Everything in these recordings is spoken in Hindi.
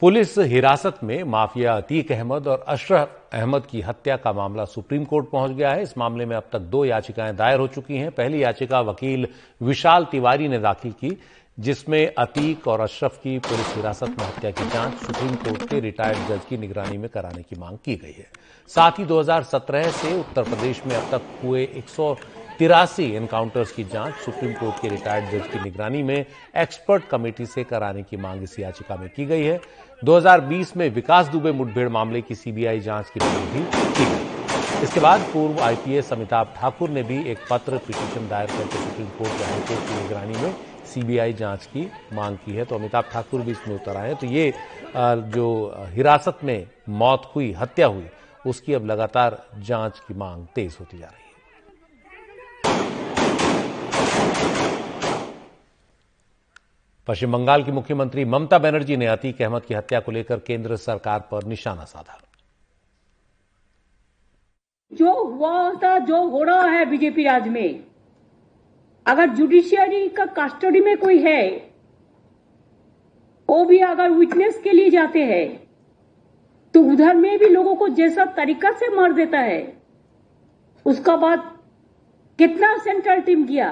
पुलिस हिरासत में माफिया अतीक अहमद और अशरफ अहमद की हत्या का मामला सुप्रीम कोर्ट पहुँच गया है। इस मामले में अब तक दो याचिकाएँ दायर हो चुकी हैं। पहली याचिका वकील विशाल तिवारी ने दाखिल की, जिसमें अतीक और अशरफ की पुलिस हिरासत में हत्या की जाँच सुप्रीम कोर्ट के रिटायर्ड जज की निगरानी में कराने की मांग की गई है। साथ ही 2017 से उत्तर प्रदेश में अब तक हुए तिरासी एनकाउंटर्स की जाँच सुप्रीम कोर्ट के रिटायर्ड जज की निगरानी में एक्सपर्ट कमेटी से कराने की मांग इस याचिका में की गई है। 2020 में विकास दुबे मुठभेड़ मामले की सीबीआई जाँच की मांग भी की गई। इसके बाद पूर्व आईपीएस अमिताभ ठाकुर ने भी एक पत्र पिटीशन दायर करके सुप्रीम कोर्ट या हाईकोर्ट की निगरानी में सीबीआई जाँच की मांग की है। तो अमिताभ ठाकुर भी इसमें उतर आए हैं। तो ये जो हिरासत में मौत हुई, हत्या हुई, उसकी अब लगातार जाँच की मांग तेज होती जा रही पश्चिम बंगाल की मुख्यमंत्री ममता बनर्जी ने अतीक अहमद की हत्या को लेकर केंद्र सरकार पर निशाना साधा। जो हुआ था, जो हो रहा है बीजेपी राज में, अगर जुडिशियरी का कस्टडी में कोई है, वो भी अगर विटनेस के लिए जाते हैं तो उधर में भी लोगों को जैसा तरीका से मार देता है, उसका बाद कितना सेंट्रल टीम किया,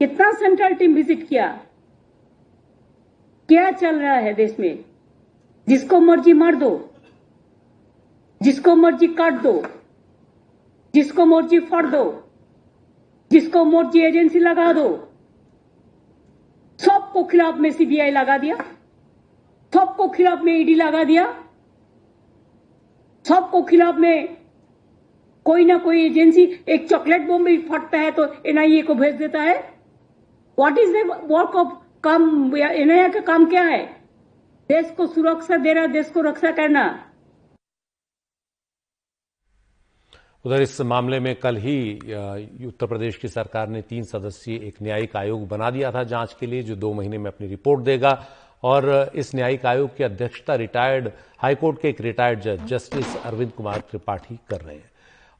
कितना सेंट्रल टीम विज़िट किया क्या चल रहा है देश में? जिसको मर्ज़ी मार दो। जिसको मर्ज़ी काट दो। जिसको मर्ज़ी फाड़ दो। जिसको मर्ज़ी एजेंसी लगा दो। सबको खिलाफ में सीबीआई लगा दिया। सबको खिलाफ में ईडी लगा दिया। सबको खिलाफ में कोई ना कोई एजेंसी, एक चॉकलेट बॉम्ब भी फटता है तो एनआईए को भेज देता है। What is the work of काम एनआईए का काम क्या है? देश को सुरक्षा देना देश को रक्षा करना। उधर इस मामले में कल ही उत्तर प्रदेश की सरकार ने तीन सदस्यीय एक न्यायिक आयोग बना दिया था जाँच के लिए, जो दो महीने में अपनी रिपोर्ट देगा। और इस न्यायिक आयोग की अध्यक्षता रिटायर्ड हाईकोर्ट के एक रिटायर्ड जज जस्टिस अरविंद कुमार त्रिपाठी कर रहे हैं।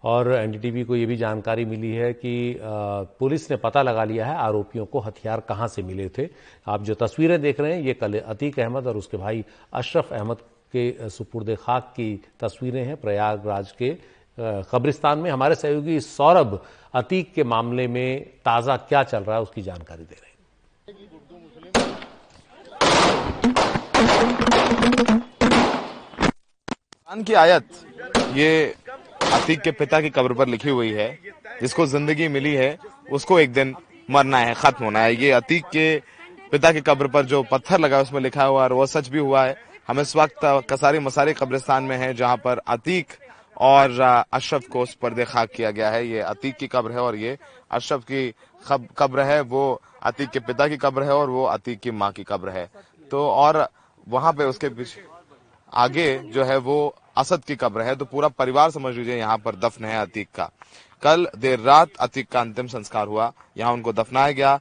और एनडीटीवी को यह भी जानकारी मिली है कि पुलिस ने पता लगा लिया है आरोपियों को हथियार कहाँ से मिले थे। आप जो तस्वीरें देख रहे हैं, ये कल अतीक अहमद और उसके भाई अशरफ अहमद के सुपुर्द खाक की तस्वीरें हैं प्रयागराज के। कब्रिस्तान में हमारे सहयोगी सौरभ अतीक के मामले में ताज़ा क्या चल रहा है उसकी जानकारी दे रहे हैं। की आयत, ये अतीक के पिता की कब्र पर लिखी हुई है, जिसको ज़िंदगी मिली है, उसको एक दिन मरना है, खत्म होना है। ये अतीक के पिता की कब्र पर जो पत्थर लगा है, उसमें लिखा हुआ है वो सच भी हुआ है। हम इस वक्त कसारी मसारी कब्रिस्तान में है, जहाँ पर अतीक और अशरफ को उस पर खाक किया गया है। ये अतीक की कब्र है और ये अशरफ की कब्र है, वो अतीक के पिता की कब्र है और वो अतीक की माँ की कब्र है। तो और वहाँ पे उसके पीछे, आगे जो है वो असद की कब्र है तो पूरा परिवार समझ लीजिए यहाँ पर दफन है अतीक का। कल देर रात अतीक का अंतिम संस्कार हुआ यहाँ उनको दफनाया गया।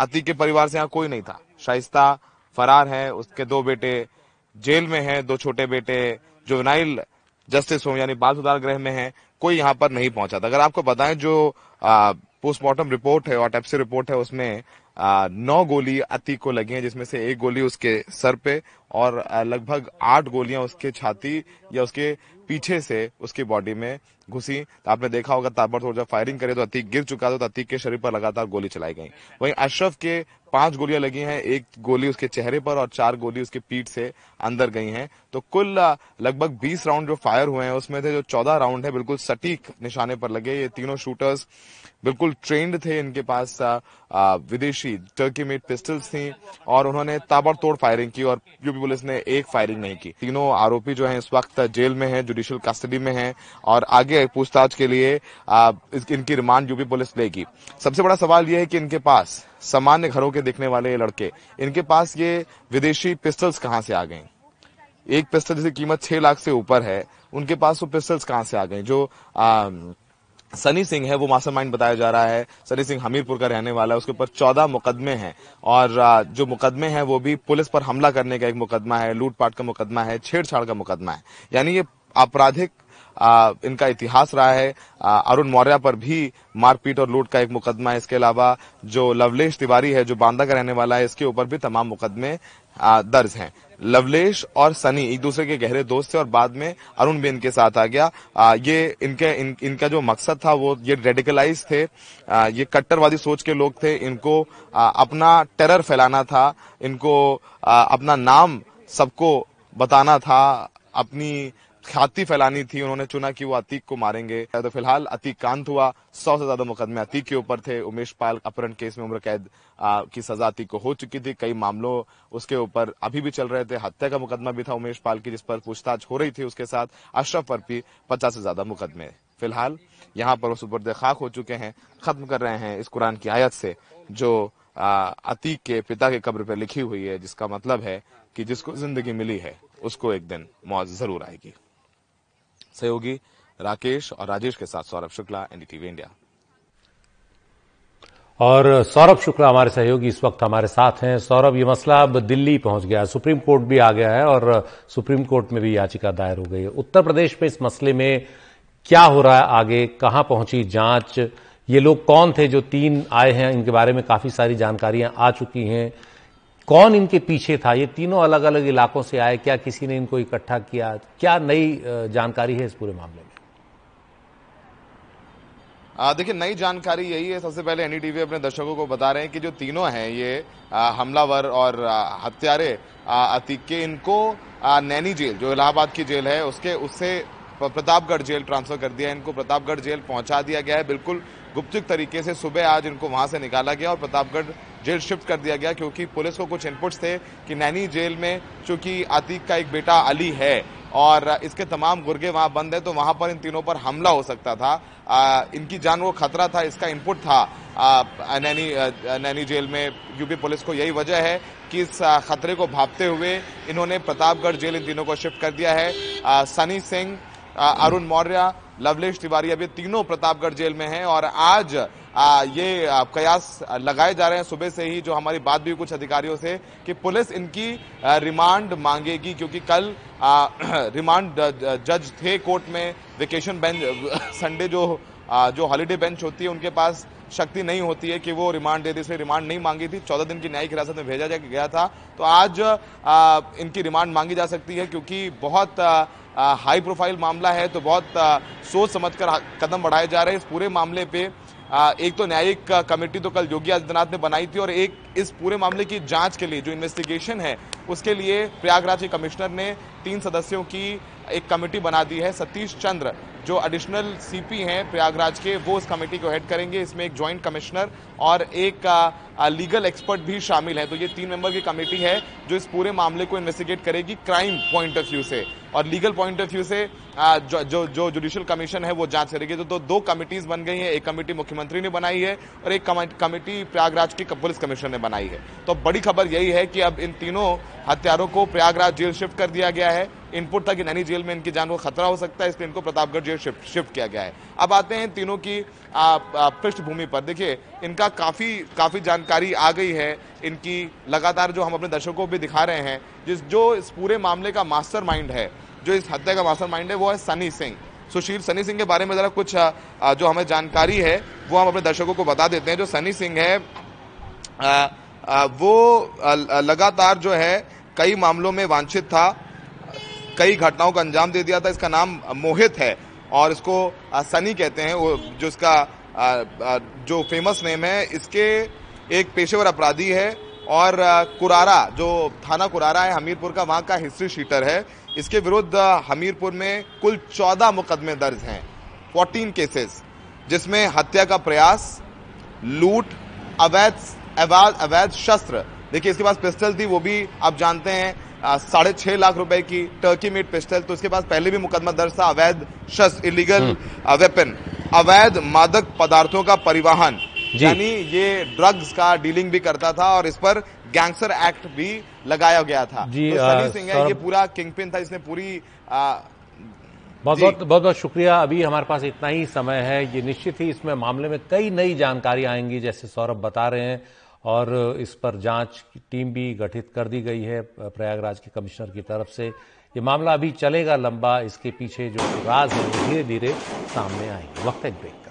अतीक के परिवार से यहाँ कोई नहीं था। शाइस्ता फरार है उसके दो बेटे जेल में हैं दो छोटे बेटे जो जुवनाइल जस्टिस होम यानी बाल सुधार गृह में है कोई यहाँ पर नहीं पहुँचा था। अगर आपको बताएँ जो पोस्टमार्टम रिपोर्ट है ऑटेप्सी रिपोर्ट है उसमें आ, नौ गोली अतीक को लगी है जिसमें से एक गोली उसके सर पे और लगभग आठ गोलियाँ उसके छाती या उसके पीछे से उसकी बॉडी में घुसी। तो आपने देखा होगा, ताबड़तोड़ जब फायरिंग करे तो अतीक गिर चुका था तो अतीक के शरीर पर लगातार गोली चलाई गई। वहीं अशरफ के पाँच गोलियाँ लगी हैं, एक गोली उसके चेहरे पर और चार गोली उसके पीठ से अंदर गई हैं। तो कुल लगभग 20 राउंड जो फायर हुए हैं, उसमें थे जो 14 राउंड है, बिल्कुल सटीक निशाने पर लगे। ये तीनों शूटर्स बिल्कुल ट्रेंड थे इनके पास विदेशी टर्की मेड पिस्टल्स थी और उन्होंने ताबड़तोड़ फायरिंग की और यूपी पुलिस ने एक फायरिंग नहीं की। तीनों आरोपी जो है इस वक्त जेल में है जुडिशियल कस्टडी में है और आगे पूछताछ के लिए इनकी रिमांड यूपी पुलिस लेगी। सबसे बड़ा सवाल यह है कि इनके पास सामान्य घरों के दिखने वाले लड़के इनके पास ये विदेशी पिस्टल्स कहाँ से आ गए? एक पिस्टल जिसकी कीमत छह लाख से ऊपर है उनके पास वो पिस्टल्स कहाँ से आ गए? जो आ, सनी सिंह है, वो मास्टरमाइंड बताया जा रहा है। सनी सिंह हमीरपुर का रहने वाला है, उसके ऊपर चौदह मुकदमे हैं। और जो मुकदमे हैं, वो भी पुलिस पर हमला करने का एक मुकदमा है, लूटपाट का मुकदमा है, छेड़छाड़ का मुकदमा है। यानी ये आपराधिक इनका इतिहास रहा है। अरुण मौर्य पर भी मारपीट और लूट का एक मुकदमा है। इसके अलावा जो लवलेश तिवारी है जो बांदा का रहने वाला है इसके ऊपर भी तमाम मुकदमे दर्ज हैं। लवलेश और सनी एक दूसरे के गहरे दोस्त थे और बाद में अरुण भी इनके साथ आ गया। आ, ये इनके इन, इनका जो मकसद था वो ये रेडिकलाइज थे। आ, ये कट्टरवादी सोच के लोग थे। इनको आ, अपना टेरर फैलाना था। इनको आ, अपना नाम सबको बताना था। अपनी ख्याति फैलानी थी, उन्होंने चुना कि वो अतीक को मारेंगे। तो फ़िलहाल अतीक कांत हुआ, सौ से ज़्यादा मुकदमे अतीक के ऊपर थे। उमेश पाल अपहरण केस में उम्र कैद की सजा अतीक को हो चुकी थी। कई मामलों उसके ऊपर अभी भी चल रहे थे। हत्या का मुकदमा भी था उमेश पाल की, जिस पर पूछताछ हो रही थी उसके साथ। अशरफ पर भी पचास से ज़्यादा मुकदमे। फ़िलहाल यहाँ पर वो सुबर्द खाक हो चुके हैं। खत्म कर रहे हैं इस कुरान की आयत से, जो अतीक के पिता के कब्र पर लिखी हुई है, जिसका मतलब है कि जिसको ज़िंदगी मिली है, उसको एक दिन मौत ज़रूर आएगी। सहयोगी राकेश और राजेश के साथ सौरभ शुक्ला, एनडीटीवी इंडिया। और सौरभ शुक्ला हमारे सहयोगी इस वक्त हमारे साथ हैं। सौरभ, ये मसला अब दिल्ली पहुँच गया है। सुप्रीम कोर्ट भी आ गया है और सुप्रीम कोर्ट में भी याचिका दायर हो गई है। उत्तर प्रदेश में इस मसले में क्या हो रहा है आगे? कहाँ पहुँची जाँच? ये लोग कौन थे जो तीन आए हैं? इनके बारे में काफ़ी सारी जानकारियाँ आ चुकी हैं। कौन इनके पीछे था? ये तीनों अलग अलग इलाकों से आए। क्या किसी ने इनको इकट्ठा किया? क्या नई जानकारी है इस पूरे मामले में? देखिए, नई जानकारी यही है। सबसे पहले एनडीटीवी अपने दर्शकों को बता रहे हैं कि जो तीनों हैं, ये हमलावर और हत्यारे अतीक के इनको नैनी जेल, जो इलाहाबाद की जेल है, उसके, उससे प्रतापगढ़ जेल ट्रांसफ़र कर दिया इनको प्रतापगढ़ जेल पहुँचा दिया गया है। बिल्कुल गुप्तुक तरीके से सुबह आज इनको वहाँ से निकाला गया और प्रतापगढ़ जेल शिफ्ट कर दिया गया क्योंकि पुलिस को कुछ इनपुट्स थे कि नैनी जेल में चूँकि आतिक का एक बेटा अली है और इसके तमाम गुर्गे वहाँ बंद है तो वहाँ पर इन तीनों पर हमला हो सकता था। आ, इनकी जान को खतरा था इसका इनपुट था। नैनी नैनी जेल में यूपी पुलिस को यही वजह है कि इस खतरे को भापते हुए इन्होंने प्रतापगढ़ जेल इन तीनों को शिफ्ट कर दिया है। आ, सनी सिंह अरुण मौर्य लवलेश तिवारी अभी तीनों प्रतापगढ़ जेल में हैं और आज आ, ये कयास लगाए जा रहे हैं सुबह से ही जो हमारी बात भी कुछ अधिकारियों से कि पुलिस इनकी रिमांड मांगेगी क्योंकि कल रिमांड जज थे कोर्ट में वेकेशन बेंच संडे जो आ, जो हॉलीडे बेंच होती है उनके पास शक्ति नहीं होती है कि वो रिमांड दे दे इसलिए रिमांड नहीं मांगी थी। चौदह दिन की न्यायिक हिरासत में भेजा गया था। तो आज आ, इनकी रिमांड मांगी जा सकती है क्योंकि बहुत आ, हाई प्रोफ़ाइल मामला है तो बहुत सोच समझकर कदम बढ़ाए जा रहे हैं। इस पूरे मामले पे एक तो न्यायिक कमेटी तो कल योगी आदित्यनाथ ने बनाई थी और एक इस पूरे मामले की जाँच के लिए जो इन्वेस्टिगेशन है, उसके लिए प्रयागराज के कमिश्नर ने तीन सदस्यों की एक कमेटी बना दी है। सतीश चंद्र, जो एडिशनल सीपी हैं प्रयागराज के, वो इस कमेटी को हेड करेंगे। इसमें एक ज्वाइंट कमिश्नर और एक लीगल एक्सपर्ट भी शामिल है। तो ये तीन मेंबर की कमेटी है जो इस पूरे मामले को इन्वेस्टिगेट करेगी क्राइम पॉइंट ऑफ़ व्यू से। और लीगल पॉइंट ऑफ़ व्यू से जो जो जो जुडिशियल कमीशन है वो जाँच करेगी तो, तो दो कमिटीज बन गई हैं। एक कमेटी मुख्यमंत्री ने बनाई है और एक कमेटी प्रयागराज की पुलिस कमिश्नर ने बनाई है। तो बड़ी खबर यही है कि अब इन तीनों हत्यारों को प्रयागराज जेल शिफ्ट कर दिया गया है। इनपुट था कि नैनी जेल में इनकी जान को खतरा हो सकता है इसलिए इनको प्रतापगढ़ जेल शिफ्ट शिफ्ट किया गया है। अब आते हैं तीनों की पृष्ठभूमि पर। देखिए इनका काफ़ी काफ़ी जानकारी आ गई है। इनकी लगातार जो हम अपने दर्शकों को भी दिखा रहे हैं जिस जो इस पूरे मामले का मास्टर है जो इस हत्या का मास्टर माइंड है, वो है सनी सिंह सुशील सनी सिंह के बारे में जरा कुछ जो हमें जानकारी है, वो हम अपने दर्शकों को बता देते हैं। जो सनी सिंह है वो लगातार जो है, कई मामलों में वांछित था, कई घटनाओं को अंजाम दे दिया था। इसका नाम मोहित है और इसको सनी कहते हैं। वो, जो इसका जो फ़ेमस नेम है, इसके एक पेशेवर अपराधी है और कुरारा, जो थाना कुरारा है, हमीरपुर का, वहाँ का हिस्ट्री शीटर है। इसके विरुद्ध हमीरपुर में कुल चौदह मुकदमे दर्ज हैं। फोर्टीन केसेस जिसमें हत्या का प्रयास लूट अवैध अवैध अवैध शस्त्र। देखिए इसके पास पिस्टल थी वो भी आप जानते हैं साढ़े छह लाख रुपए की टर्की मेड पिस्टल तो इसके पास पहले भी मुकदमा दर्ज था अवैध शस्त्र इलीगल वेपन अवैध मादक पदार्थों का परिवहन। यानी ये ड्रग्स का डीलिंग भी करता था और इस पर गैंगस्टर एक्ट भी लगाया गया था। जी तो सनी सिंह है ये पूरा किंगपिन था इसने पूरी आ, बहुत बहुत बहुत बहुत शुक्रिया। अभी हमारे पास इतना ही समय है ये निश्चित ही इसमें मामले में कई नई जानकारी आएँगी जैसे सौरभ बता रहे हैं और इस पर जाँच की टीम भी गठित कर दी गई है प्रयागराज के कमिश्नर की तरफ़ से। ये मामला अभी चलेगा लंबा इसके पीछे जो राज है धीरे धीरे सामने आएँगे। वक्त एक ब्रेक